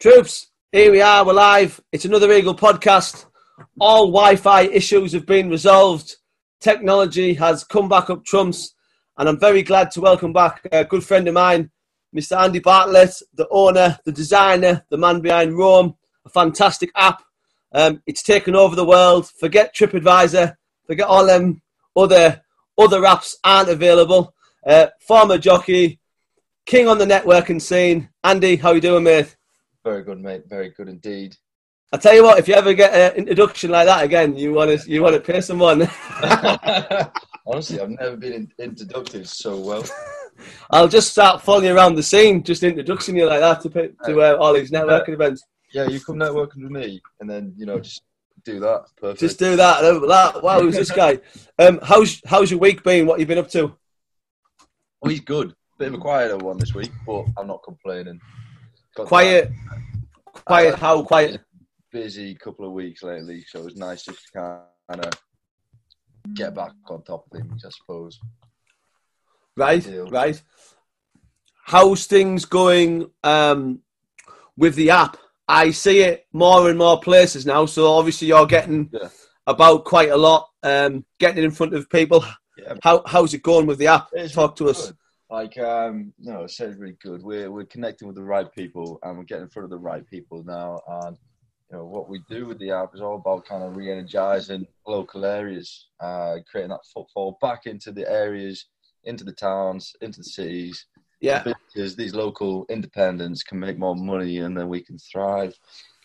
Troops, here we are, we're live. It's another Eagle podcast. All Wi Fi issues have been resolved. Technology has come back up trumps, and I'm very glad to welcome back a good friend of mine, Mr. Andy Bartlett, the owner, the designer, the man behind Roam, a fantastic app. Um, it's taken over the world. Forget TripAdvisor, forget all them other other apps aren't available. Uh, former jockey, king on the networking scene. Andy, how you doing, mate? Very good, mate. Very good indeed. I tell you what, if you ever get an introduction like that again, you want to you want to pay someone. Honestly, I've never been introduced so well. I'll just start following you around the scene, just introducing you like that to to uh, all these networking events. Yeah, you come networking with me, and then you know just do that. Perfect. Just do that. that wow, who's this guy? Um, how's how's your week been? What you been up to? Oh, he's good. Bit of a quieter one this week, but I'm not complaining. Got quiet. That. Quiet. Uh, how quiet? Busy couple of weeks lately, so it was nice just to kind of get back on top of things, I suppose. Right, right. How's things going um, with the app? I see it more and more places now. So obviously you're getting yeah. about quite a lot, um, getting it in front of people. Yeah. How how's it going with the app? It's Talk to good. us. Like um, no, it's really good. We're we're connecting with the right people and we're getting in front of the right people now. And you know what we do with the app is all about kind of re-energizing local areas, uh, creating that footfall back into the areas, into the towns, into the cities, yeah. Because these local independents can make more money and then we can thrive.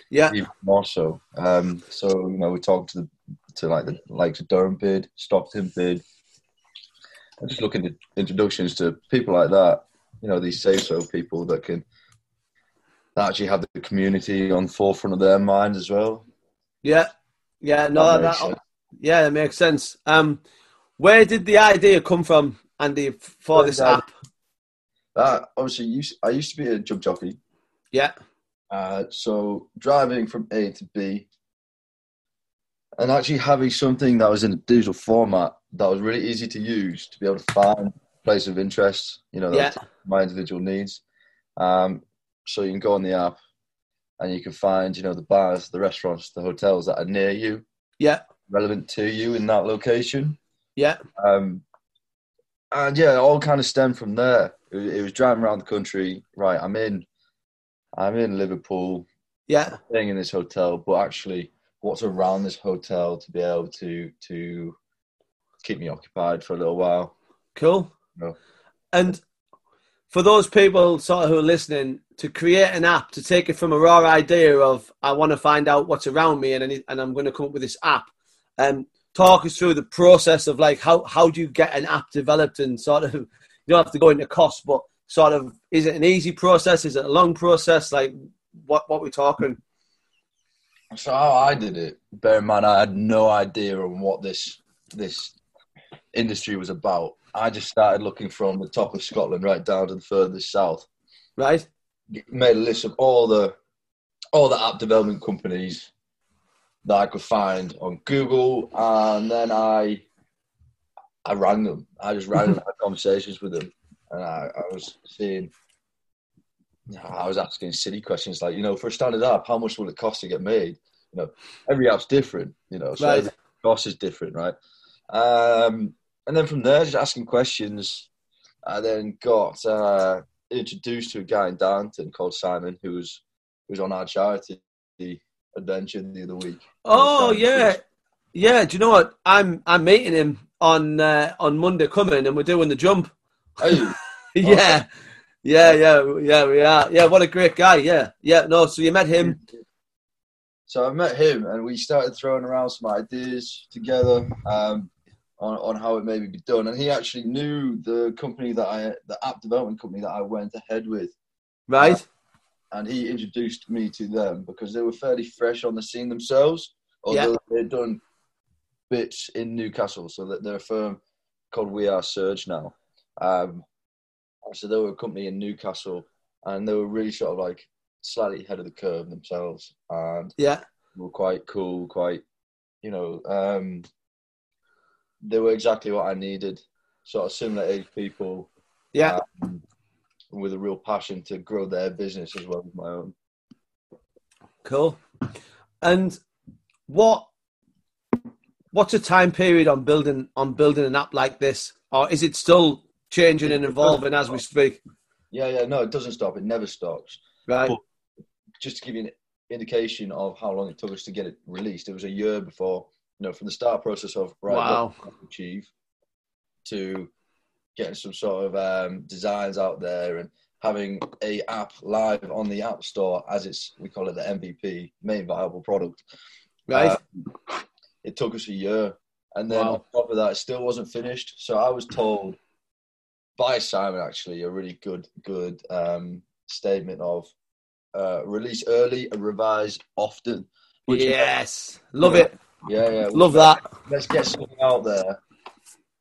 Yeah. Even more so. Um, so, you know, we talk to the, to like the likes of Durham bid, Stockton bid. I'm just looking at introductions to people like that, you know, these say so people that can actually have the community on the forefront of their minds as well. Yeah. Yeah, no, that, that yeah, that makes sense. Um, where did the idea come from, Andy, for this app? that obviously used, I used to be a jump jockey. Yeah. Uh, so driving from A to B, and actually having something that was in a digital format that was really easy to use to be able to find place of interest. You know, yeah. my individual needs. Um, so you can go on the app, and you can find you know the bars, the restaurants, the hotels that are near you. Yeah. Relevant to you in that location. Yeah. Um, and yeah, it all kind of stemmed from there it was driving around the country. Right, I'm in, I'm in Liverpool. Yeah, staying in this hotel, but actually, what's around this hotel to be able to to keep me occupied for a little while. Cool. And for those people sort of who are listening, to create an app to take it from a raw idea of I want to find out what's around me and and I'm going to come up with this app. And um, talk us through the process of like how how do you get an app developed and sort of you don't have to go into cost, but sort of is it an easy process? Is it a long process? Like what what we talking? So how I did it, bear in mind I had no idea on what this this industry was about. I just started looking from the top of Scotland right down to the furthest south. Right. Made a list of all the all the app development companies that I could find on Google, and then I I rang them. I just rang them, had conversations with them, and I, I was seeing. I was asking silly questions like, you know, for a standard app, how much will it cost to get made? You know, every app's different. You know, so right. cost is different, right? Um, and then from there, just asking questions. I then got uh, introduced to a guy in Darlington called Simon, who was who was on our charity adventure the other week. Oh yeah, yeah. Do you know what? I'm I'm meeting him on uh, on Monday coming, and we're doing the jump. yeah, yeah, yeah, yeah. We are. Yeah, what a great guy. Yeah, yeah. No, so you met him. So I met him, and we started throwing around some ideas together um, on on how it maybe be done. And he actually knew the company that I, the app development company that I went ahead with. Right. Uh, and he introduced me to them because they were fairly fresh on the scene themselves. Although yeah. they'd done bits in Newcastle, so that they're a firm called We Are Surge now. Um, so they were a company in Newcastle, and they were really sort of like slightly ahead of the curve themselves, and yeah, were quite cool, quite you know, um, they were exactly what I needed. Sort of similar age people, yeah, um, with a real passion to grow their business as well as my own. Cool. And what what's a time period on building on building an app like this, or is it still changing and evolving as we speak? Yeah, yeah, no, it doesn't stop. It never stops. Right. But just to give you an indication of how long it took us to get it released, it was a year before, you know, from the start process of right, Wow. what can we achieve to getting some sort of um, designs out there and having a app live on the app store as it's we call it the MVP, main viable product. Right. Uh, it took us a year, and then Wow. on top of that, it still wasn't finished. So I was told by Simon actually a really good good um, statement of uh, release early and revise often. Yes. Love it. yeah, yeah, Love that. Let's get something out there.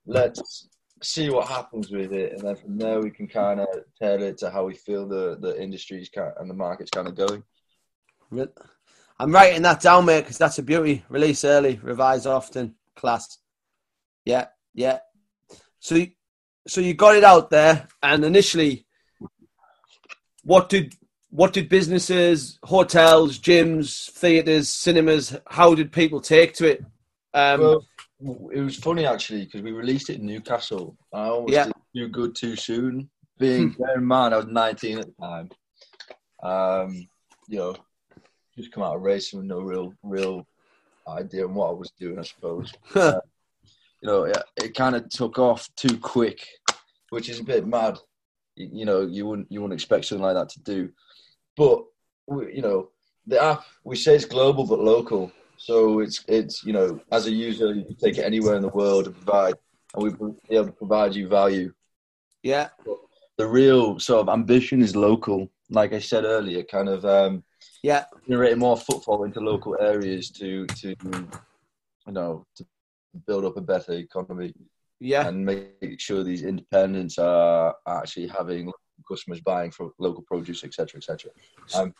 Let's see what happens with it, and then from there we can kind of tailor it to how we feel the the industry's kind and the market's kind of going. I'm writing that down, mate, because that's a beauty. Release early, revise often, class. Yeah, yeah. So, so you got it out there, and initially, what did what did businesses, hotels, gyms, theaters, cinemas? How did people take to it? Um, Well, it was funny actually because we released it in Newcastle. I almost Yeah. did too good too soon. Being bear in mind I was 19 at the time. Um, you know, just come out of racing with no real real idea on what I was doing, I suppose. Uh, you know, it, it kind of took off too quick, which is a bit mad. You, you know, you wouldn't you wouldn't expect something like that to do, but you know, the app we say it's global but local. So it's it's you know as a user you can take it anywhere in the world and provide and we be able to provide you value. yeah, The real sort of ambition is local, like I said earlier, kind of um, yeah, generating more footfall into local areas to to you know to build up a better economy yeah, and make sure these independents are actually having customers buying from local produce, etc., etc. Um,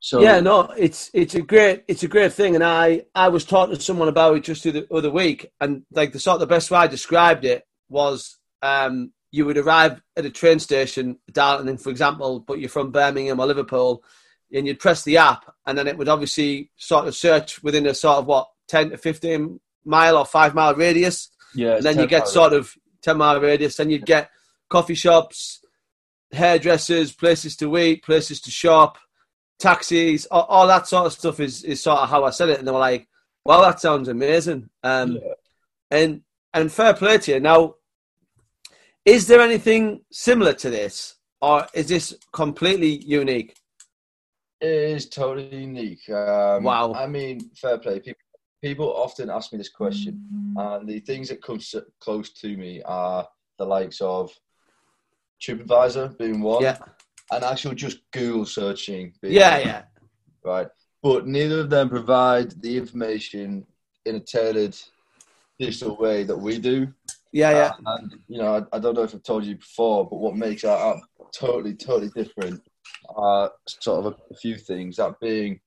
so yeah. No, it's it's a great it's a great thing, and I I was talking to someone about it just the other- week, and like the sort of the best way I described it was um, you would arrive at a train station, Darlington, for example, but you're from Birmingham or Liverpool, and you'd press the app, and then it would obviously sort of search within a sort of what ten to fifteen mile or five mile radius, yeah, and then you get sort of 10 mile radius, then you'd get coffee shops, hairdressers, places to eat, places to shop, taxis, all, all that sort of stuff is, is sort of how I said it. And they were like, "Well, that sounds amazing. Um, Yeah. and, and fair play to you. Now, is there anything similar to this or is this completely unique? It is totally unique. Um, Wow. I mean, fair play. People, people often ask me this question, mm-hmm. and the things that come s- close to me are the likes of TripAdvisor being one, Yeah. and actual just Google searching. Being Yeah, one, yeah. Right. But neither of them provide the information in a tailored digital way that we do. Yeah, yeah. Uh, and, you know, I, I don't know if I've told you before, but what makes our app totally, totally different are sort of a, a few things. That being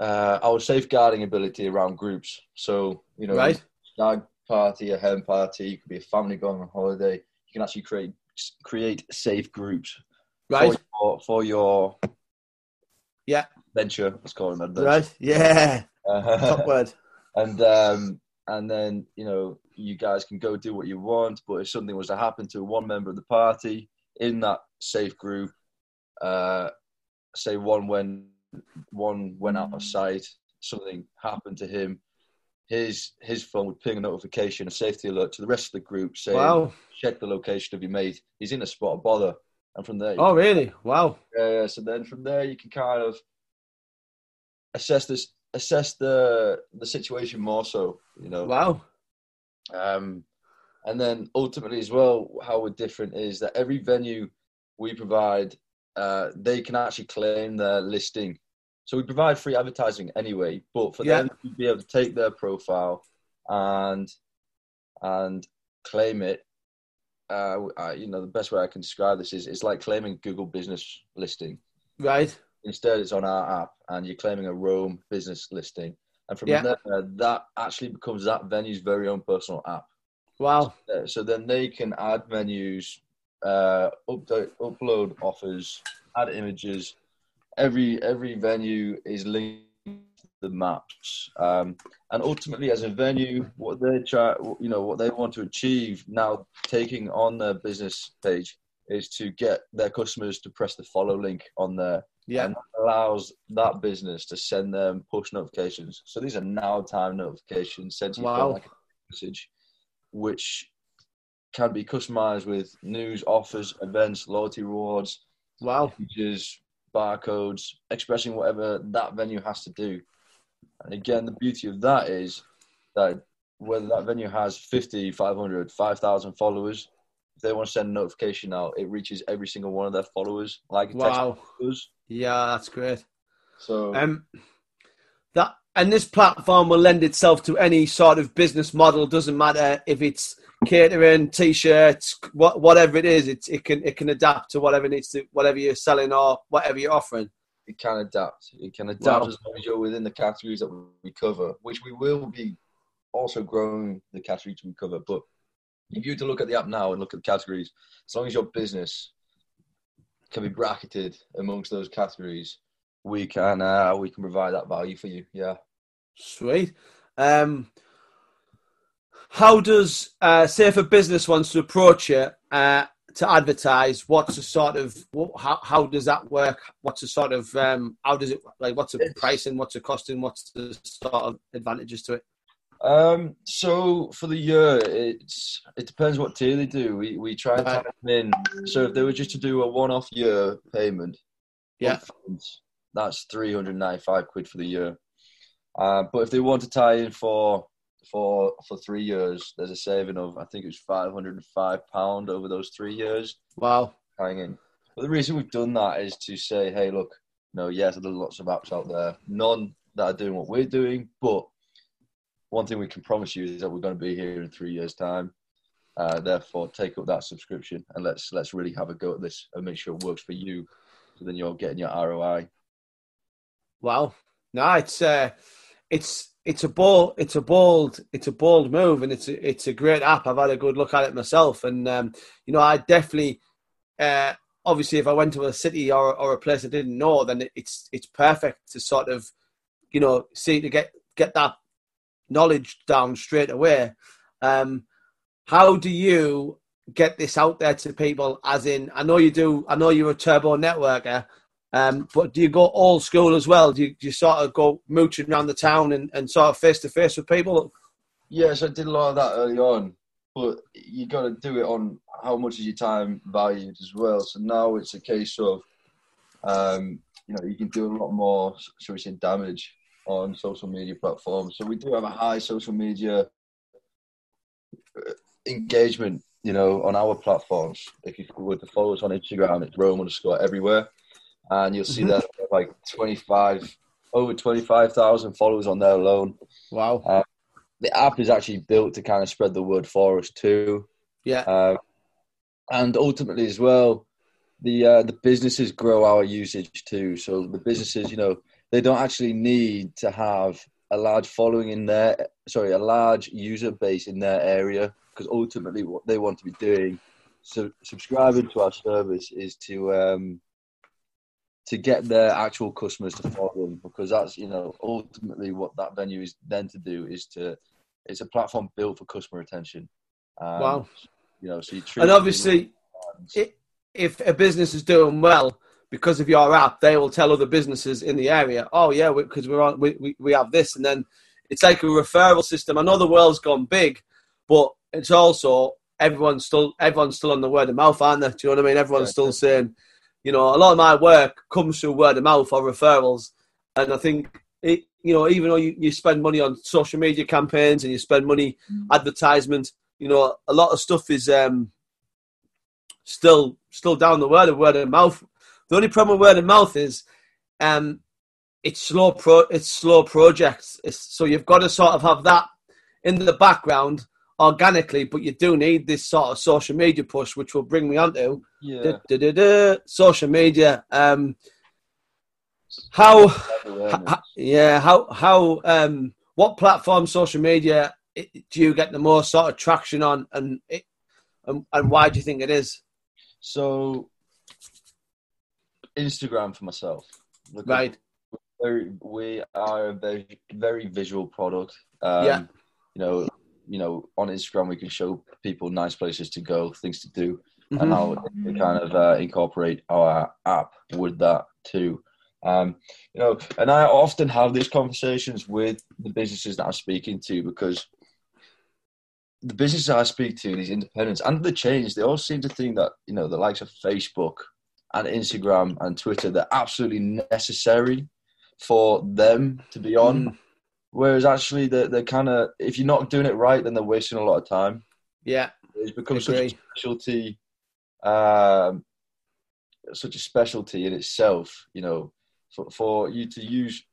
uh, our safeguarding ability around groups. So, you know, Right. stag party, a hen party, you could be a family going on holiday. You can actually create create safe groups Right. for, your, for your Yeah. venture. Let's call them adventure. Right. Yeah. Uh, Top word. and um, and then you know you guys can go do what you want. But if something was to happen to one member of the party in that safe group, uh, say one went one went out of sight, something happened to him, his his phone would ping a notification, a safety alert to the rest of the group saying, Wow. "Check the location of your mate. He's in a spot of bother." And from there, Oh, really? Wow. yeah, yeah. So then from there, you can kind of assess this, assess the the situation more so, you know. Wow. Um, and then ultimately as well, how we're different is that every venue we provide, uh, they can actually claim their listing. So we provide free advertising anyway, but for Yeah. them to be able to take their profile and and claim it, uh, I, you know, the best way I can describe this is it's like claiming Google Business listing. Right. Instead, it's on our app, and you're claiming a Roam business listing. And from Yeah. there, that actually becomes that venue's very own personal app. Wow. Uh, so then they can add menus, uh, update, upload offers, add images, every every venue is linked to the maps, um, and ultimately, as a venue, what they try, you know, what they want to achieve now, taking on their business page, is to get their customers to press the follow link on there. Yeah. And that allows that business to send them push notifications. So these are now time notifications sent to you Wow. like a message, which can be customized with news, offers, events, loyalty rewards, Wow. features, barcodes, expressing whatever that venue has to do. And again, the beauty of that is that whether that venue has 50, 500, 5,000 followers, if they want to send a notification out, it reaches every single one of their followers, like Wow. Yeah, that's great. So, Um, that and this platform will lend itself to any sort of business model. Doesn't matter if it's catering, t-shirts, what, whatever it is. It's, it can it can adapt to whatever needs to whatever you're selling or whatever you're offering. it can adapt. It can adapt Wow. as long as you're within the categories that we cover, which we will be also growing the categories we cover. But if you were to look at the app now and look at the categories, as long as your business can be bracketed amongst those categories, we can uh, we can provide that value for you. Yeah. Sweet. Um, how does uh, say if a business wants to approach you uh, to advertise? What's the sort of what, how how does that work? What's the sort of um, how does it like? What's the pricing? What's the costing? What's the sort of advantages to it? Um, so for the year, it's it depends what tier they do. We we try and tie them in. So if they were just to do a one-off year payment, Yeah. that's three hundred ninety-five quid for the year. Uh, but if they want to tie in for for for three years, there's a saving of I think it was five hundred and five pound over those three years Wow. tying in. But the reason we've done that is to say, hey, look, no, yes, there's lots of apps out there, none that are doing what we're doing, but one thing we can promise you is that we're going to be here in three years' time. Uh, therefore, take up that subscription and let's let's really have a go at this and make sure it works for you. So then you're getting your ROI. Wow. No, it's uh, it's it's a bold it's a bold it's a bold move and it's a, it's a great app. I've had a good look at it myself, and um, you know I definitely uh, obviously if I went to a city or or a place I didn't know, then it's it's perfect to sort of you know see to get get that knowledge down straight away. Um, how do you get this out there to people? As in, I know you do. I know you're a turbo networker. Um, but do you go old school as well? Do you, do you sort of go mooching around the town and, and sort of face to face with people? Yes, I did a lot of that early on, but you got to do it on how much is your time valued as well. So now it's a case of, um, you know, you can do a lot more, shall we say, damage on social media platforms. So we do have a high social media uh, engagement, you know, on our platforms. If you were to follow us on Instagram, it's Roam underscore everywhere, and you'll see Mhm. that like twenty five, over twenty five thousand followers on there alone Wow. the app is actually built to kind of spread the word for us too, Yeah. uh, and ultimately as well, the uh, the businesses grow our usage too. So the businesses, you know, they don't actually need to have a large following in their sorry, a large user base in their area because ultimately what they want to be doing, so subscribing to our service is to um, to get their actual customers to follow them because that's you know ultimately what that venue is then to do is to it's a platform built for customer attention. Um, Wow. You know, so you treat And obviously, if a business is doing well because of your app, they will tell other businesses in the area, "Oh yeah, because we, are on, we, we we have this," and then it's like a referral system. I know the world's gone big, but it's also everyone's still everyone's still on the word of mouth, aren't they? Do you know what I mean? Everyone's Yeah, still saying, you know, a lot of my work comes through word of mouth or referrals, and I think it, you know, even though you, you spend money on social media campaigns and you spend money advertisement, you know, a lot of stuff is um, still still down the word of word of mouth. The only problem with word of mouth is um, it's slow pro it's slow projects. It's, so you've got to sort of have that in the background organically, but you do need this sort of social media push, which will bring me yeah, da, da, da, da, social media. Um, how yeah, how how um what platform social media do you get the most sort of traction on, and it, and, and why do you think it is? So, Instagram for myself. Look, Right. very, we are a very very visual product. Um, Yeah. You know, you know, on Instagram we can show people nice places to go, things to do, Mhm. and now we kind of uh, incorporate our app with that too. Um, you know, and I often have these conversations with the businesses that I'm speaking to because the businesses I speak to, these independents, and the chains, they all seem to think that you know the likes of Facebook and Instagram and Twitter, they're absolutely necessary for them to be on. Mm. Whereas actually, they're, they're kind of if you're not doing it right, then they're wasting a lot of time. Yeah. It's become such a specialty, um, such a specialty in itself. You know, for, for you to use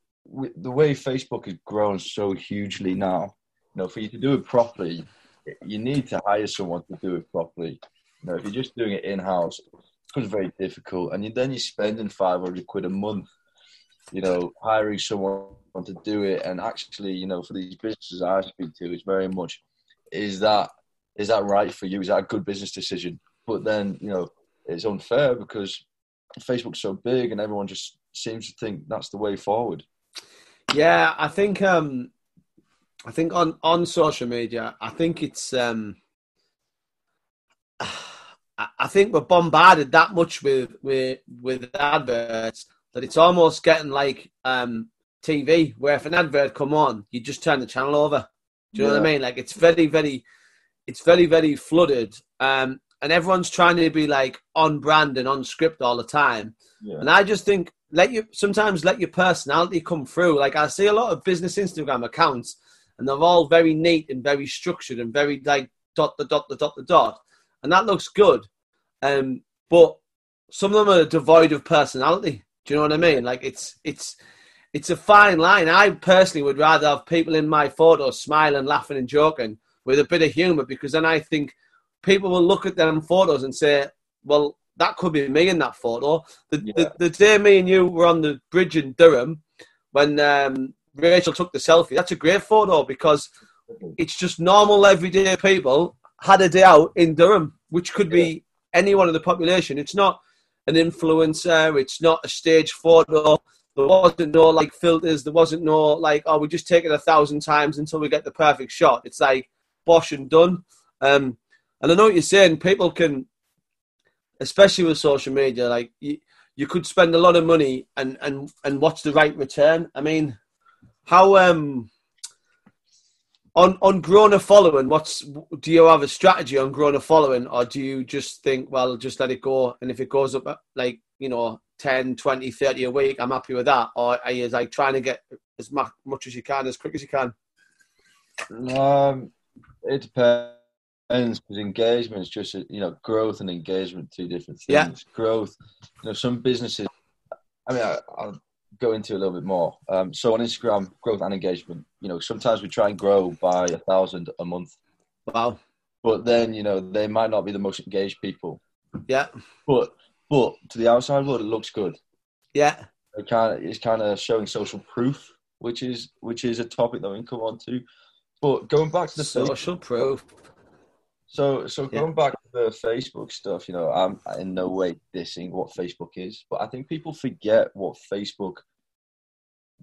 the way Facebook has grown so hugely now. You know, for you to do it properly, you need to hire someone to do it properly. You know, if you're just doing it in house, it becomes very difficult, and you, then you're spending five hundred quid a month. You know, hiring someone to do it, and actually, you know, for these businesses I speak to, it's very much is that is that right for you? Is that a good business decision? But then, you know, it's unfair because Facebook's so big and everyone just seems to think that's the way forward. Yeah, I think um I think on on social media, I think it's um I I think we're bombarded that much with with with adverts that it's almost getting like um TV where if an advert come on, you just turn the channel over. Do you know what I mean? Like it's very very it's very very flooded um and everyone's trying to be like on brand and on script all the time. Yeah. And I just think let you sometimes let your personality come through. Like I see a lot of business Instagram accounts, and they're all very neat and very structured and very like dot the dot the dot the dot, and that looks good. Um, but some of them are devoid of personality. Do you know what I mean? Like it's it's it's a fine line. I personally would rather have people in my photos smiling, laughing, and joking with a bit of humour because then I think people will look at them photos and say, "Well, that could be me in that photo." The, Yeah. the, the day me and you were on the bridge in Durham when um, Rachel took the selfie, that's a great photo because it's just normal, everyday people had a day out in Durham, which could be anyone in the population. It's not an influencer, it's not a stage photo. There wasn't no like filters, there wasn't no like, oh, we just take it a thousand times until we get the perfect shot. It's like bosh and done. Um, and I know what you're saying, people can especially with social media, like you, you could spend a lot of money and, and, and what's the right return? I mean, how um on on growing a following, what's do you have a strategy on growing a following or do you just think, well, just let it go and if it goes up like, you know, 10, 20, 30 a week, I'm happy with that? Or are you like trying to get as much, much as you can, as quick as you can? Um, it depends because engagement is just you know growth and engagement two different things. Yeah. Growth, you know, some businesses. I mean, I, I'll go into a little bit more. Um, so on Instagram, growth and engagement. You know, sometimes we try and grow by a thousand a month, Wow. but then you know they might not be the most engaged people. Yeah. But but to the outside world, it looks good. Yeah. It kind of it's kind of showing social proof, which is which is a topic that we can come on to. But going back to the Facebook Social proof. So, so Yeah. going back to the Facebook stuff, you know, I'm in no way dissing what Facebook is, but I think people forget what Facebook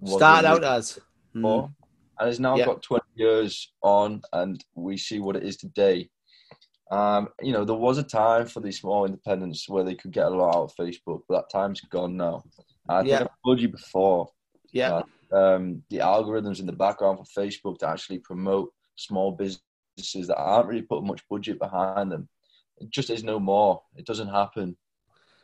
started out as. for, Mm. and it's now Yeah. got 20 years on, and we see what it is today. Um, you know, there was a time for these small independents where they could get a lot out of Facebook, but that time's gone now. I think Yeah. I've told you before, Yeah. um, the algorithms in the background for Facebook to actually promote small businesses that aren't really putting much budget behind them. It just is no more. It doesn't happen.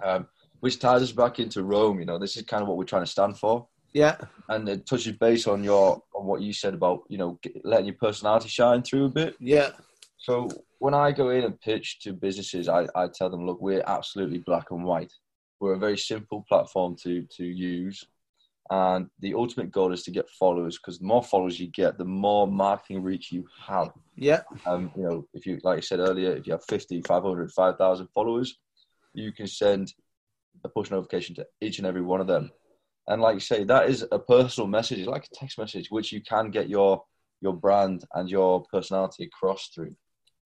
Um, which ties us back into Roam. You know, this is kind of what we're trying to stand for, Yeah. and it touches base on your on what you said about you know letting your personality shine through a bit. Yeah. So when I go in and pitch to businesses, I, I tell them, look, we're absolutely black and white. We're a very simple platform to to use. And the ultimate goal is to get followers because the more followers you get, the more marketing reach you have. Yeah. Um, you know, if you, like I said earlier, if you have 50, 500, 5,000 followers, you can send a push notification to each and every one of them. And like you say, that is a personal message, like a text message, which you can get your your brand and your personality across through.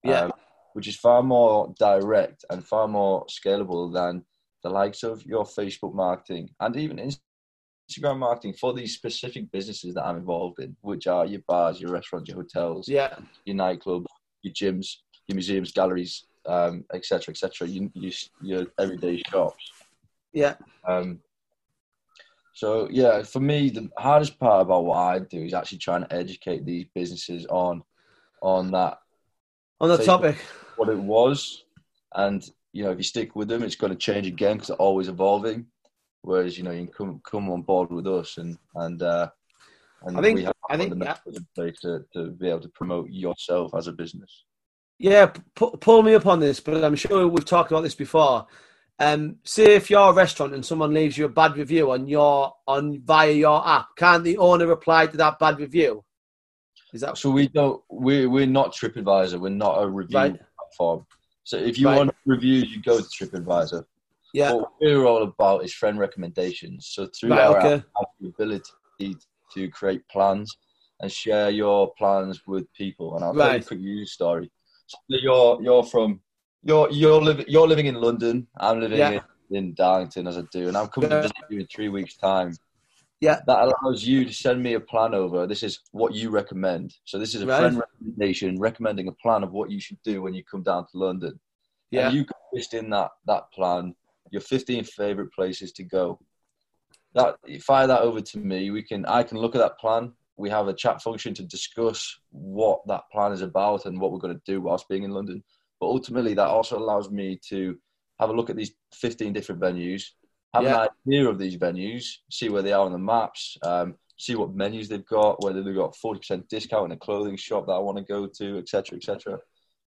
Yeah. Um, which is far more direct and far more scalable than the likes of your Facebook marketing and even Instagram marketing for these specific businesses that I'm involved in, which are your bars, your restaurants, your hotels, Yeah. your nightclubs, your gyms, your museums, galleries, um, etc., etc. You, you, your everyday shops. Yeah. Um, so yeah, for me, the hardest part about what I do is actually trying to educate these businesses on on that On the topic. what it was, and you know if you stick with them, it's going to change again because they're always evolving. Whereas you know you can come come on board with us and and uh, and I think- we have I think- the place to, to be able to promote yourself as a business. Yeah, pu- pull me up on this, but I'm sure we've talked about this before. Um, say if you're a restaurant and someone leaves you a bad review on your on via your app, can't the owner reply to that bad review? Is that So we don't we we're not TripAdvisor. We're not a review Right. platform. So if you Right. want reviews, you go to TripAdvisor. yeah? What we're all about is friend recommendations. So through Right, our okay. app, the ability to create plans and share your plans with people. And I'll tell you a quick news story. So you're you're from you're you're living you're living in London. I'm living Yeah. in, in Darlington as I do, and I'm coming Yeah. to visit you in three weeks' time. Yeah. That allows you to send me a plan over. This is what you recommend. So this is a Right. friend recommendation recommending a plan of what you should do when you come down to London. Yeah, And you can list in that that plan your 15 favorite places to go. That fire that over to me. We can I can look at that plan. We have a chat function to discuss what that plan is about and what we're going to do whilst being in London. But ultimately, that also allows me to have a look at these 15 different venues, have Yeah. an idea of these venues, see where they are on the maps, um, see what menus they've got, whether they've got 40% discount in a clothing shop that I want to go to, etc., etc.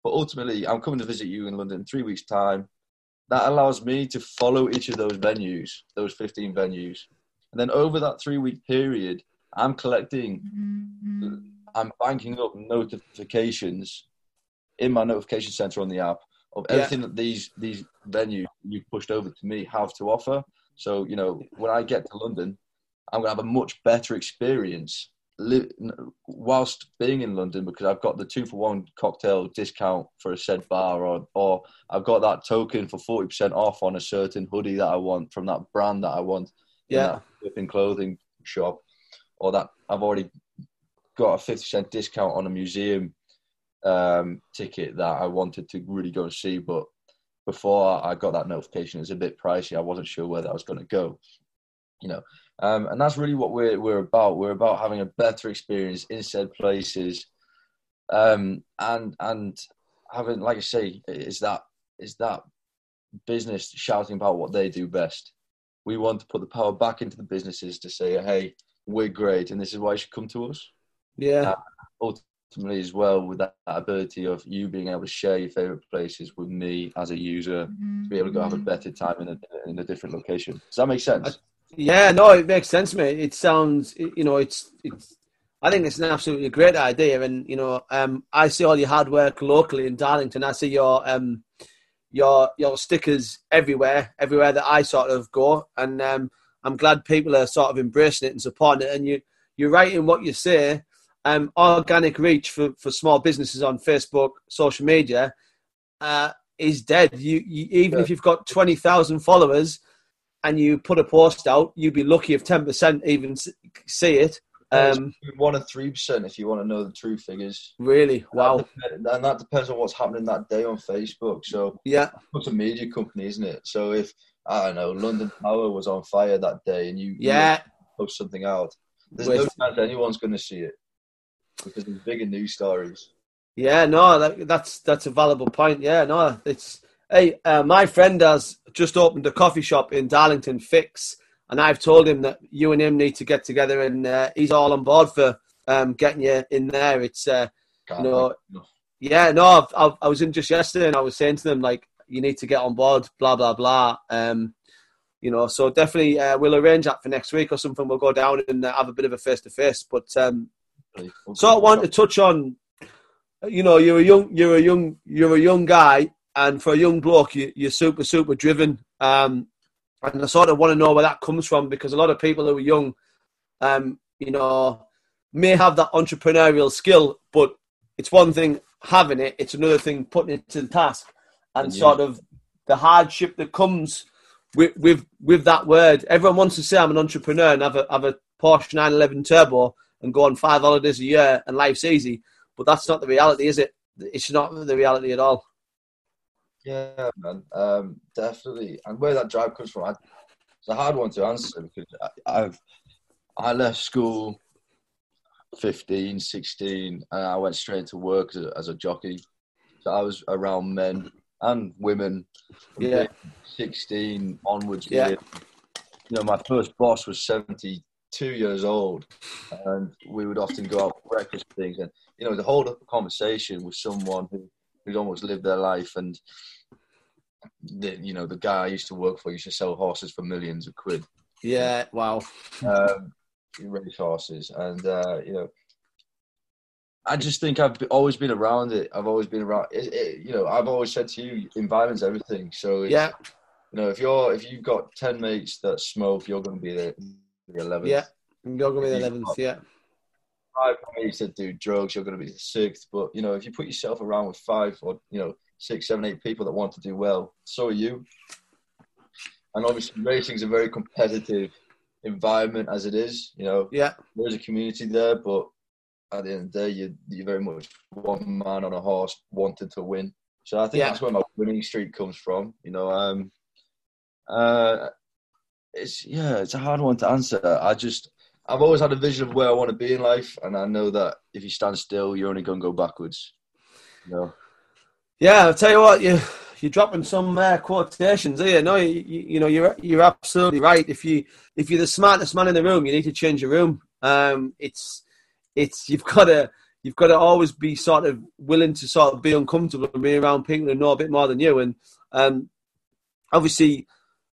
But ultimately, I'm coming to visit you in London in three weeks' time. That allows me to follow each of those venues, those 15 venues. And then over that three week period, I'm collecting, I'm banking up notifications in my notification center on the app of Yeah. everything that these these venues you've pushed over to me have to offer. So, you know, when I get to London, I'm going to have a much better experience li- whilst being in London because I've got the two for one cocktail discount for a said bar, or, or I've got that token for 40% off on a certain hoodie that I want from that brand that I want yeah, flipping clothing shop, or that I've already got a 50% discount on a museum um, ticket that I wanted to really go and see, but before I got that notification, it was a bit pricey. I wasn't sure where that was going to go, you know. Um, and that's really what we're we're about. We're about having a better experience in said places, um, and and having, like I say, is that is that business shouting about what they do best. We want to put the power back into the businesses to say, hey, we're great, and this is why you should come to us yeah, ultimately as well with that, that ability of you being able to share your favorite places with me as a user to be able to go have a better time in a, in a different location. Does that make sense? yeah. No, it makes sense, mate. It sounds, you know, it's it's. I think it's an absolutely great idea, and you know, um, I see all your hard work locally in Darlington. I see your um, your your stickers everywhere, everywhere that I sort of go, and um, I'm glad people are sort of embracing it and supporting it. And you you're right in what you say. Um, organic reach for, for small businesses on Facebook, social media, uh, is dead. You, you even Yeah. if you've got twenty thousand followers, and you put a post out, you'd be lucky if ten percent even see it. Um, one and three percent if you want to know the true figures. really, wow, That dep- and that depends on what's happening that day on Facebook. So yeah, it's a media company, isn't it? So if I don't know, London Tower was on fire that day, and you you yeah, post something out, there's With- no chance anyone's going to see it because there's bigger news stories. yeah. No, that, that's that's a valuable point. Yeah, no, it's hey, uh, my friend has just opened a coffee shop in Darlington, Fix, and I've told him that you and him need to get together, and uh, he's all on board for um, getting you in there. It's uh, Can't No. Yeah, no, I've, I've, I was in just yesterday and I was saying to them, like, you need to get on board, blah, blah, blah. Um, you know, so definitely uh, we'll arrange that for next week or something. We'll go down and uh, have a bit of a face to face. But um, so I want to touch on, you know, you're a young, you're a young, you're a young guy, and for a young bloke, you, you're super, super driven. Um, and I sort of want to know where that comes from because a lot of people who are young, um, you know, may have that entrepreneurial skill, but it's one thing having it; it's another thing putting it to the task. And you- sort of the hardship that comes with with with that word, everyone wants to say I'm an entrepreneur and have a have a Porsche 911 Turbo and go on five holidays a year and life's easy. But that's not the reality, is it? It's not the reality at all. Yeah, man, um, definitely. And where that drive comes from, I, it's a hard one to answer because I, I've I left school 15, 16, and I went straight into work as a, as a jockey. So I was around men and women from Yeah. 16 onwards. Yeah. You know, my first boss was 72 years old, and we would often go out for breakfast and things. And, you know, to hold up a conversation with someone who, who'd almost lived their life and the, you know, the guy I used to work for used to sell horses for millions of quid Yeah, wow. um, race horses, and uh, you know, I just think I've always been around it. I've always been around. It, it, you know, I've always said to you, environment's everything. So Yeah, you know, if you're if you've got ten mates that smoke, you're going to be the the eleventh. yeah. You're going to be the eleventh. Yeah, Five mates that do drugs, you're going to be the sixth. But you know, if you put yourself around with five or you know six, seven, eight people that want to do well, so are you. And obviously, racing is a very competitive environment as it is. You know, yeah, there's a community there, but at the end of the day, you you're very much one man on a horse wanting to win. So I think Yeah. that's where my winning streak comes from. You know, um, uh, it's yeah, it's a hard one to answer. I just I've always had a vision of where I want to be in life, and I know that if you stand still, you're only going to go backwards. You know, yeah. I'll tell you what, you you're dropping some uh, quotations here. No, you, you, know you're you're absolutely right. If you if you're the smartest man in the room, you need to change your room. Um, it's it's you've got to you've got to always be sort of willing to sort of be uncomfortable and be around people who know a bit more than you. And um, obviously,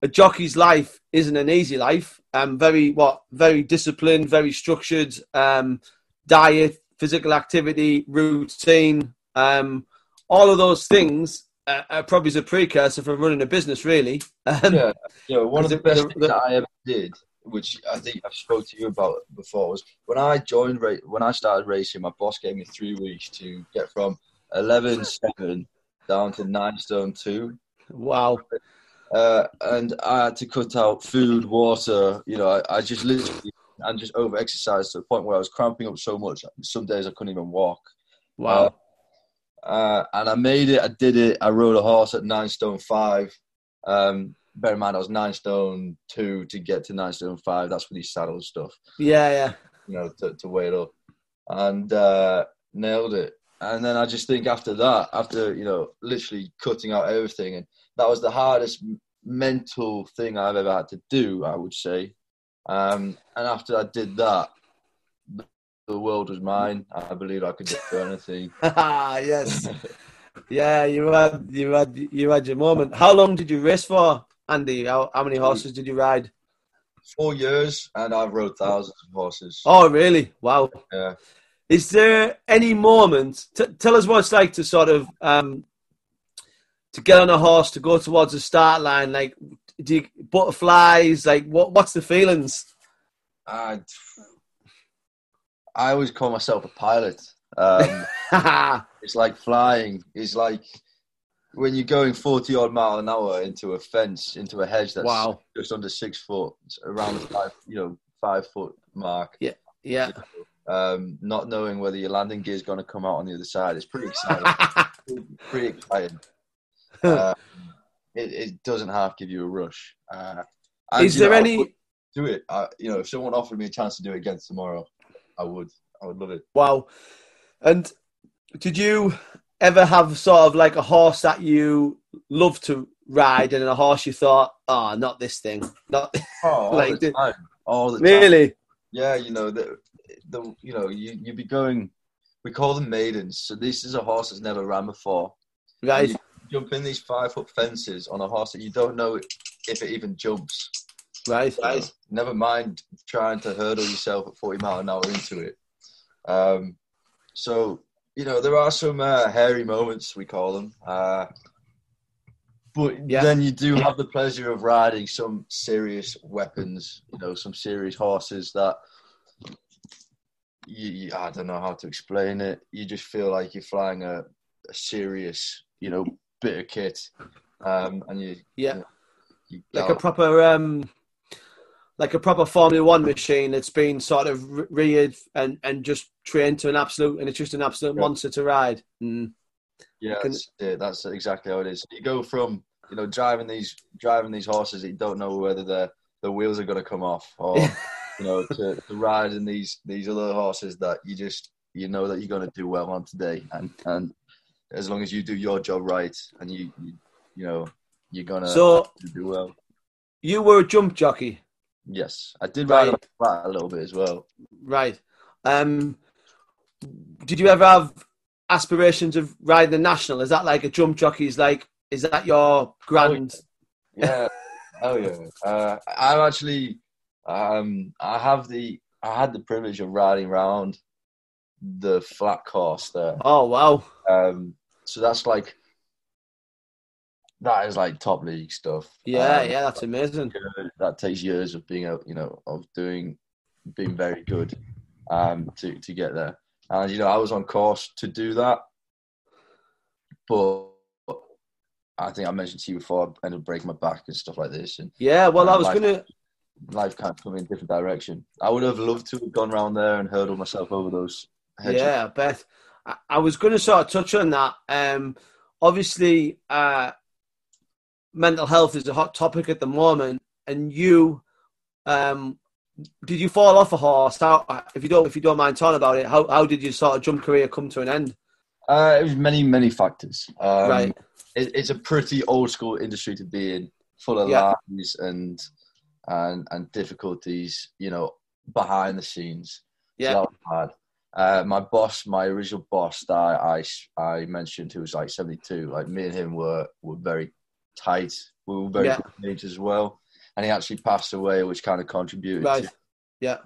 a jockey's life isn't an easy life. Um, very what very disciplined, very structured. Um, diet, physical activity, routine. Um, all of those things uh, are probably is a precursor for running a business, really. Um, yeah, you know, one of the the- best the- things the- that I ever did, which I think I've spoke to you about before, was when I joined when I started racing. My boss gave me three weeks to get from eleven seven down to nine stone two, Wow. Uh, and I had to cut out food, water. You know, I, I just literally and just over exercised to the point where I was cramping up so much. Some days I couldn't even walk. Wow. Uh, and I made it. I did it. I rode a horse at nine stone five. Um, bear in mind, I was nine stone two to get to nine stone five. That's for these saddle stuff, yeah, yeah. you know, to, to weigh it up, and uh, nailed it. And then I just think after that, after you know, literally cutting out everything, and that was the hardest mental thing I've ever had to do. I would say. Um, and after I did that, the- world was mine. I believe I could do anything. Ah, yes. Yeah, you had you had you had your moment. How long did you race for, Andy? How, how many horses did you ride? four years and I've rode thousands of horses. Oh, really? Wow. Yeah. Is there any moment? T- tell us what it's like to sort of um, to get on a horse to go towards the start line. Like, do you butterflies? Like, what? What's the feelings? I, I always call myself a pilot. Um, it's like flying. It's like when you're going 40 odd mile an hour into a fence, into a hedge that's wow. just under six foot, around the five, you know, five foot mark. Yeah. Yeah. Um, not knowing whether your landing gear is going to come out on the other side. It's pretty exciting. pretty exciting. Um, it, it doesn't half give you a rush. Uh, and, Is you know, there any? do it? I, you know, if someone offered me a chance to do it again tomorrow, I would. I would love it. Wow. And did you ever have sort of like a horse that you love to ride and a horse you thought, oh, not this thing? Not Oh, all Like the time. All the time. really? Yeah, you know the, the you know you you'd be going. We call them maidens. So this is a horse that's never ran before. Right. You jump in these five foot fences on a horse that you don't know if it even jumps. Right. So, never mind trying to hurdle yourself at 40 mile an hour into it. Um, so, you know, there are some uh, hairy moments, we call them. Uh, but Yeah. then you do have the pleasure of riding some serious weapons, you know, some serious horses that you, you I don't know how to explain it. You just feel like you're flying a, a serious, you know, bit of kit. Um, and you, Yeah. you like a proper um like a proper Formula One machine that's been sort of re- reared and and just trained to an absolute, and it's just an absolute Yeah. monster to ride. Mm. Yeah, Can- that's it. That's exactly how it is. You go from you know driving these driving these horses that you don't know whether the the wheels are going to come off, or you know to, to riding these these other horses that you just you know that you're going to do well on today, and and as long as you do your job right, and you you, you know you're gonna So do well. you were a jump jockey, Yes, I did ride Right. a little bit as well. right? Um, did you ever have aspirations of riding the national? Is that like a jump jockey's like? Is that your grand? Yeah, oh yeah. Uh, I'm actually, um, I have the, I had the privilege of riding around the flat course there. Oh wow! Um, so that's like, that is like top league stuff. Yeah, Um, yeah, that's amazing. That takes years of being out, you know, of doing, being very good, um, to to get there. And you know, I was on course to do that, but I think I mentioned to you before, I ended up breaking my back and stuff like this, and Yeah, well, I was Like- gonna. life kind of put me in a different direction. I would have loved to have gone around there and hurdled myself over those hedges. Yeah, I bet. I, was going to sort of touch on that. Um, obviously, uh, mental health is a hot topic at the moment, and you, um, did you fall off a horse? How, if you don't, if you don't mind talking about it, how how did your sort of jump career come to an end? Uh, it was many, many factors. Um, Right. It, it's a pretty old school industry to be in, full of Yeah. lies and and and difficulties. You know, behind the scenes. So Yeah, hard. Uh, my boss, my original boss that I, I, I mentioned, who was like 72, like me and him were, were very tight. We were very Yeah. good mates as well. And he actually passed away, which kind of contributed right. to Yeah,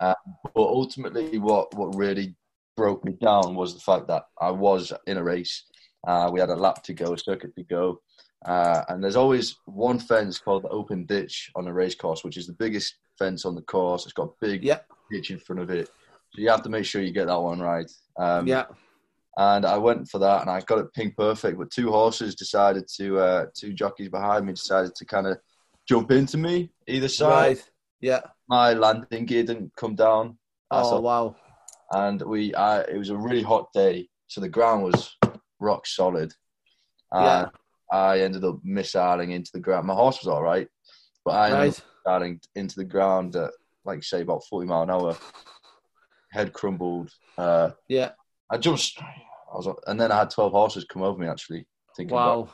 But ultimately, what, what really broke me down was the fact that I was in a race. Uh, we had a lap to go, a circuit to go. Uh, and there's always one fence called the open ditch on a race course, which is the biggest fence on the course. It's got a big Yeah. ditch in front of it. You have to make sure you get that one right. Um, yeah, And I went for that and I got it pink perfect. But two horses decided to, uh, two jockeys behind me decided to kind of jump into me either side. right. Yeah. My landing gear didn't come down. Oh wow. and we I, it was a really hot day, so the ground was rock solid. Yeah. I ended up missiling into the ground. My horse was all right, but I ended Right. up missiling into the ground at like say about forty mile an hour. Head crumbled. Uh, Yeah. I just I was, and then I had twelve horses come over me. Actually, thinking about Wow.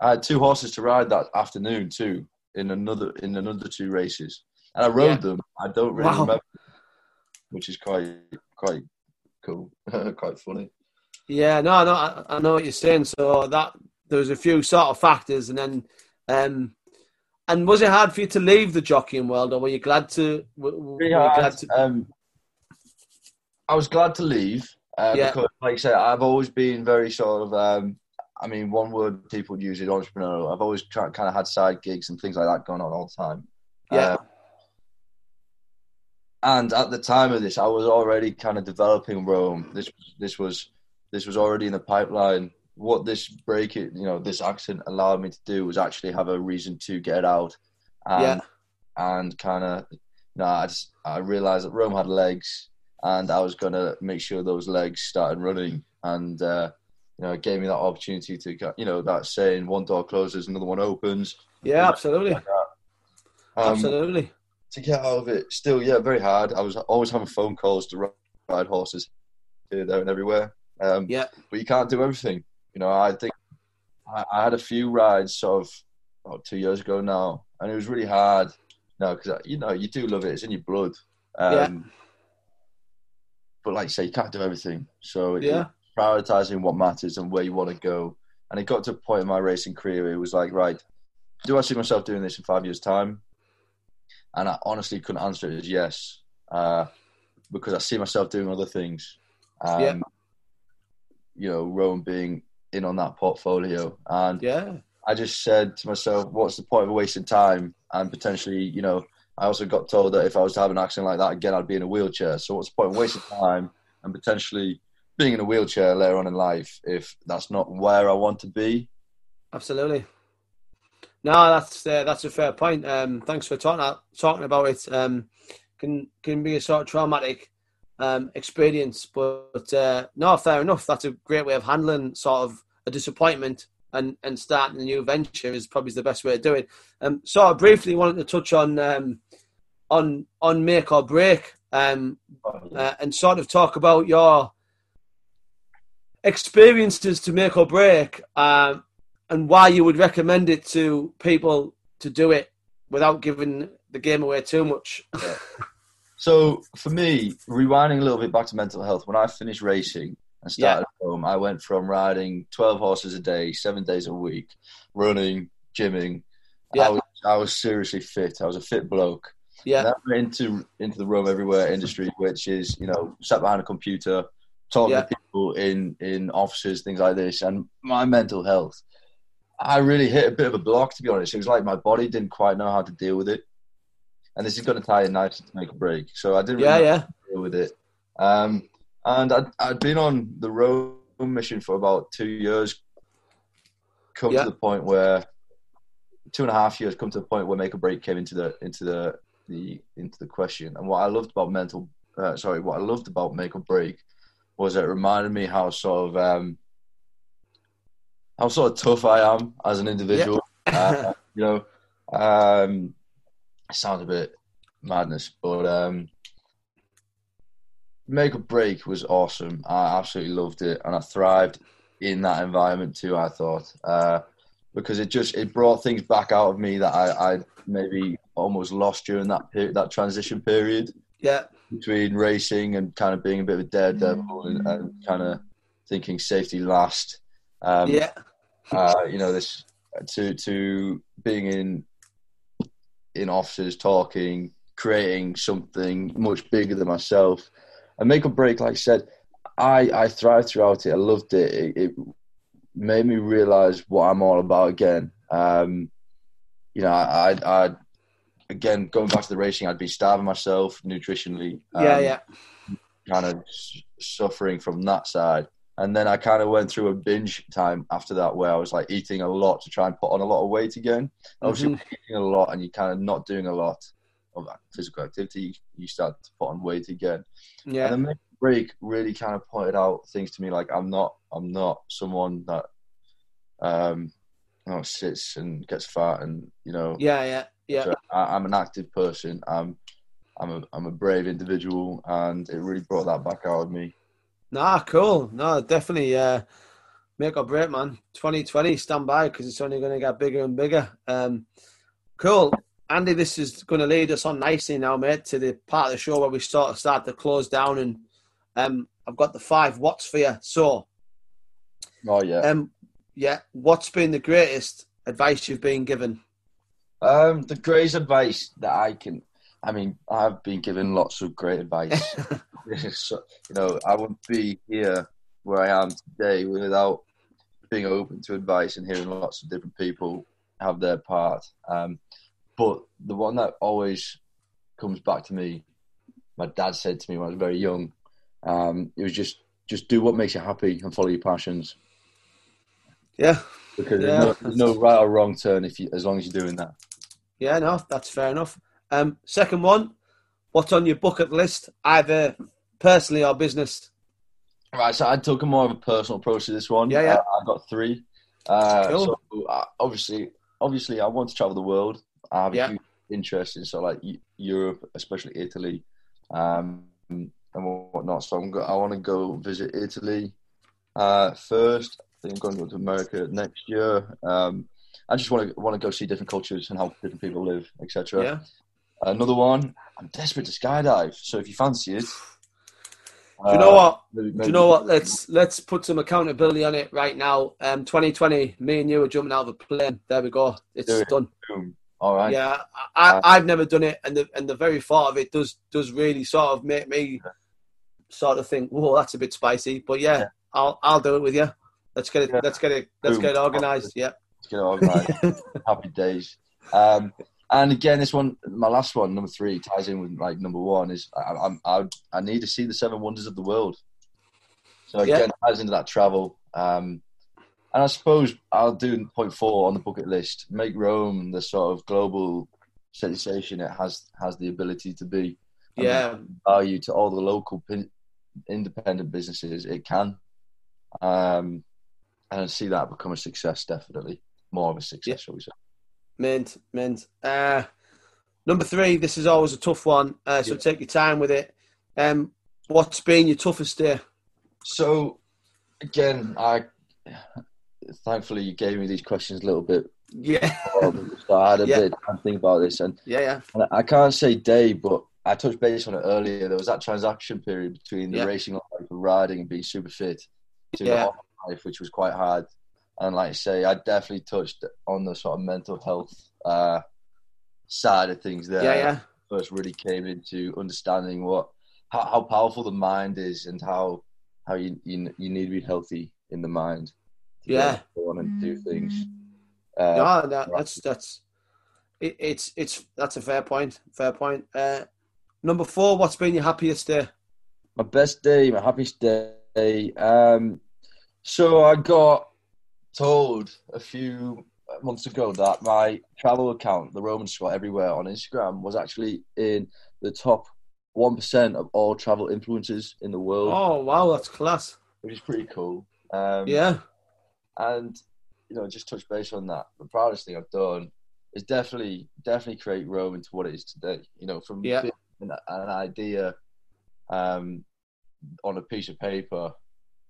I had two horses to ride that afternoon too in another in another two races, and I rode Yeah. them. I don't really Wow. remember, which is quite quite cool, quite funny. Yeah, no, no, I, I know what you're saying. So that there was a few sort of factors, and then, um, and was it hard for you to leave the jockeying world, or were you glad to? Were, were you glad to? Um, I was glad to leave uh, Yeah. because, like I said, I've always been very sort of. Um, I mean, one word people use is entrepreneurial. I've always kind of had side gigs and things like that going on all the time. Yeah. Uh, and at the time of this, I was already kind of developing Roam. This this was this was already in the pipeline. What this break, it you know, this accident allowed me to do was actually have a reason to get out, and Yeah. and kind of, you know, I just I realized that Roam had legs, and I was gonna make sure those legs started running, and uh, you know, it gave me that opportunity to, you know, that saying, one door closes, another one opens. Yeah, absolutely, Um, absolutely. to get out of it, still, yeah, very hard. I was always having phone calls to ride horses here, there, and everywhere. Um, Yeah, but you can't do everything. You know, I think I, I had a few rides sort of about two years ago now, and it was really hard. No, because you know you do love it; it's in your blood. Um, Yeah. But like you say, you can't do everything. So Yeah. prioritizing what matters and where you want to go. And it got to a point in my racing career. It was like, right, do I see myself doing this in five years' time? And I honestly couldn't answer it as yes, uh, because I see myself doing other things. Um, Yeah. You know, Roam being in on that portfolio, and yeah, I just said to myself, what's the point of wasting time? And potentially, you know, I also got told that if I was to have an accident like that again, I'd be in a wheelchair. So what's the point of wasting time and potentially being in a wheelchair later on in life if that's not where I want to be? absolutely. No, that's uh, that's a fair point. Um, thanks for talking talking about it. Um, can can be a sort of traumatic um, experience, but uh, no, fair enough. That's a great way of handling sort of a disappointment and and starting a new venture is probably the best way to do it. Um, so I briefly wanted to touch on um, on on make or break um, uh, and sort of talk about your experiences to make or break um, and why you would recommend it to people to do it without giving the game away too much. Yeah. So for me, rewinding a little bit back to mental health, when I finished racing and started yeah. home, I went from riding 12 horses a day, seven days a week, running, gymming. Yeah. I, was, I was seriously fit. I was a fit bloke. Yeah. And I went into, into the roam everywhere industry, which is, you know, sat behind a computer, talking yeah. to people in, in offices, things like this. And my mental health, I really hit a bit of a block, to be honest. It was like my body didn't quite know how to deal with it and this is going to tie in nicely to make a break. So I didn't really yeah, yeah. deal with it. Um, and I'd, I'd been on the Roam mission for about two years. Come yeah. to the point where two and a half years. Come to the point where make a break came into the into the the into the question. And what I loved about mental, uh, sorry, what I loved about make or break was it reminded me how sort of um, how sort of tough I am as an individual. Yeah. uh, you know, um, sounds a bit madness, but um, Make or Break was awesome. I absolutely loved it, and I thrived in that environment too. I thought uh, because it just it brought things back out of me that I, I maybe almost lost during that period, that transition period. Yeah, between racing and kind of being a bit of a daredevil and, and kind of thinking safety last. Um, yeah, uh, you know this to to being in in offices talking, creating something much bigger than myself. And make or break, like I said, I, I thrived throughout it. I loved it. It, it made me realize what I'm all about again. Um, you know, I, I, I, again, going back to the racing, I'd be starving myself nutritionally. Um, yeah, yeah. Kind of suffering from that side. And then I kind of went through a binge time after that where I was like eating a lot to try and put on a lot of weight again. Obviously, mm-hmm. eating a lot and you're kind of not doing a lot of physical activity, you start to put on weight again. Yeah. And then break really kind of pointed out things to me like I'm not I'm not someone that um you know, sits and gets fat and you know yeah yeah yeah so I, am an active person I'm I'm a I'm a brave individual and it really brought that back out of me Nah, cool. No, definitely uh, make or break, man. 2020, stand by because it's only going to get bigger and bigger. Um, cool. Andy, this is going to lead us on nicely now, mate, to the part of the show where we sort of start to close down. And um, I've got the five what's for you. So, oh, yeah. Um, yeah, what's been the greatest advice you've been given? Um, the greatest advice that I can, I mean, I've been given lots of great advice. so, you know, I wouldn't be here where I am today without being open to advice and hearing lots of different people have their part. Um, but the one that always comes back to me, my dad said to me when I was very young, um, it was just just do what makes you happy and follow your passions. Yeah, because yeah. There's, no, there's no right or wrong turn if you as long as you're doing that. Yeah, no, that's fair enough. Um, second one, what's on your bucket list, either personally or business? Right, so I took a more of a personal approach to this one. Yeah, yeah. Uh, I got three. Uh, cool. So uh, obviously, obviously, I want to travel the world. I have a yeah. huge interest in so like Europe, especially Italy, um, and whatnot. So I'm go- I want to go visit Italy uh, first. I think I'm going to go to America next year. Um, I just want to want to go see different cultures and how different people live, etc. Yeah. Another one. I'm desperate to skydive. So if you fancy it, do you know what? Maybe, maybe. Do you know what? Let's let's put some accountability on it right now. Um, 2020, me and you are jumping out of a plane. There we go. It's it. done. Boom. All right. Yeah, I, I've never done it, and the and the very thought of it does does really sort of make me sort of think, whoa, that's a bit spicy. But yeah, yeah. I'll I'll do it with you. Let's get it. Yeah. Let's get it. Let's Boom. get it organised. Yeah. Let's get it organised. Happy days. Um, and again, this one, my last one, number three, ties in with like number one. Is I'm I, I need to see the seven wonders of the world. So again, yeah. ties into that travel. Um, and I suppose I'll do point four on the bucket list. Make Roam the sort of global sensation it has has the ability to be. Yeah, value to all the local pin, independent businesses it can. Um, and I see that become a success, definitely more of a success. Shall we say? mint, mint. Uh, number three. This is always a tough one, uh, so Yeah. take your time with it. Um, what's been your toughest day? So, again, I thankfully you gave me these questions a little bit. Yeah, So I had a Yeah. bit of time to think about this, and yeah, yeah, And I can't say day, but I touched base on it earlier. There was that transaction period between the Yeah. racing life and riding and being super fit to Yeah. the life, which was quite hard. And like I say, I definitely touched on the sort of mental health uh, side of things there. yeah, yeah. First, really came into understanding what how, how powerful the mind is and how how you, you you need to be healthy in the mind. To Yeah. go on and do things. Uh, No, that, that's that's it, it's it's that's a fair point. Fair point. Uh, number four. What's been your happiest day? My best day, my happiest day. Um, so I got told a few months ago that my travel account, the Roman Squad Everywhere on Instagram, was actually in the top one percent of all travel influencers in the world, Oh wow, that's class. which is pretty cool. Um, Yeah, and you know, just touch base on that. The proudest thing I've done is definitely, definitely create Roam into what it is today. You know, from Yeah. an, an idea um, on a piece of paper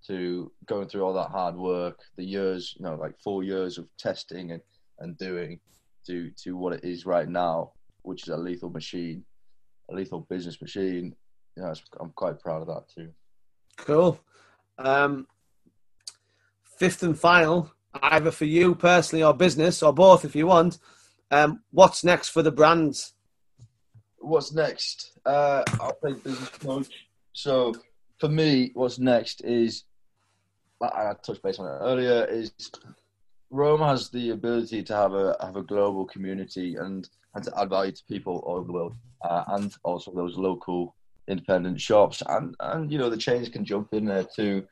to going through all that hard work, the years, you know, like four years of testing and, and doing to to what it is right now, which is a lethal machine, a lethal business machine. You know, it's- I'm quite proud of that too. cool. Um, fifth and final, either for you personally or business or both, if you want. Um, what's next for the brands? what's next? Uh, I'll play business coach. So for me, what's next is I touched base on it earlier. Is Roam has the ability to have a have a global community and and to add value to people all over the world, uh, and also those local independent shops and and you know the chains can jump in there too.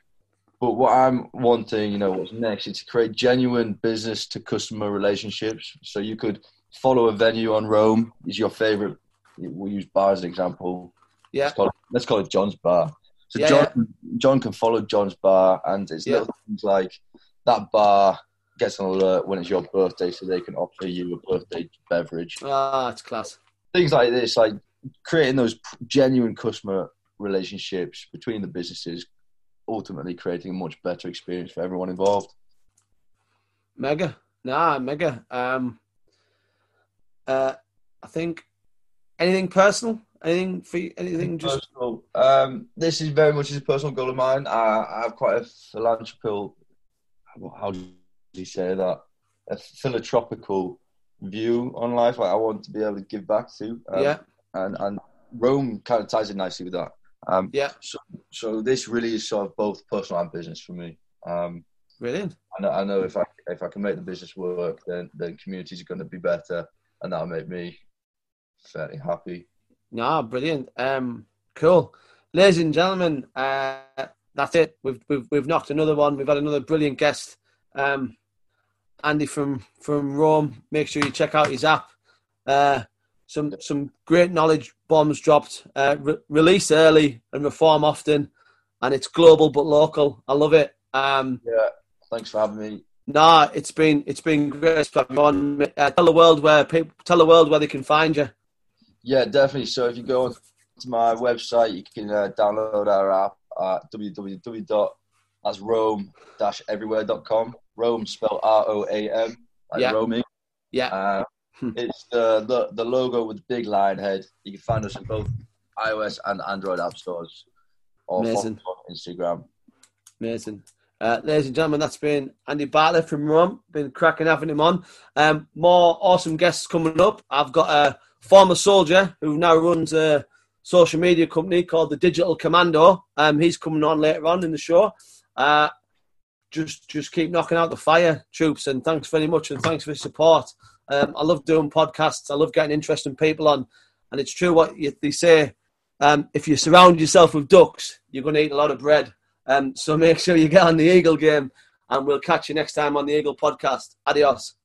But what I'm wanting, you know, what's next is to create genuine business to customer relationships. So you could follow a venue on Roam is your favorite. We'll use bar as an example. Yeah, Let's call it, let's call it John's Bar. So Yeah, John, John can follow John's Bar, and it's Yeah. little things like that bar gets an alert when it's your birthday, so they can offer you a birthday beverage. ah, it's class. Things like this, like creating those genuine customer relationships between the businesses, ultimately creating a much better experience for everyone involved. Mega. Nah, mega. Um, uh, I think anything personal, anything for you, anything just personal. Um, this is very much a personal goal of mine. I, I have quite a philanthropical. How do you say that? A philanthropical view on life. Like I want to be able to give back to. Um, yeah, And and Roam kind of ties in nicely with that. Um, yeah, so so this really is sort of both personal and business for me. Um, brilliant. I know, I know if I if I can make the business work, then then communities are going to be better, and that'll make me fairly happy. No, brilliant. Um, cool, ladies and gentlemen. Uh, that's it. We've we've we've knocked another one. We've had another brilliant guest, um, Andy from from Roam. Make sure you check out his app. Uh, some some great knowledge bombs dropped. Uh, re- release early and reform often, and it's global but local. I love it. Um, Yeah, thanks for having me. nah, it's been it's been great to have you on. Uh, tell the world where people tell the world where they can find you. Yeah, definitely. So if you go to my website, you can uh, download our app at www. That's roam-everywhere.com. Roam spelled R-O-A-M, like Yeah. roaming. Yeah. Uh, it's the, the the logo with the big lion head. You can find us in both iOS and Android app stores, or Amazing. on Instagram. Amazing. Uh, ladies and gentlemen, that's been Andy Bartlett from Roam. Been cracking having him on. Um, more awesome guests coming up. I've got a former soldier who now runs a social media company called the Digital Commando. Um, he's coming on later on in the show. Uh, just just keep knocking out the fire, troops, and thanks very much and thanks for your support. Um, I love doing podcasts. I love getting interesting people on, and it's true what you, they say. Um, if you surround yourself with ducks, you're going to eat a lot of bread. Um, so make sure you get on the Eagle game. and we'll catch you next time on the Eagle podcast. Adios.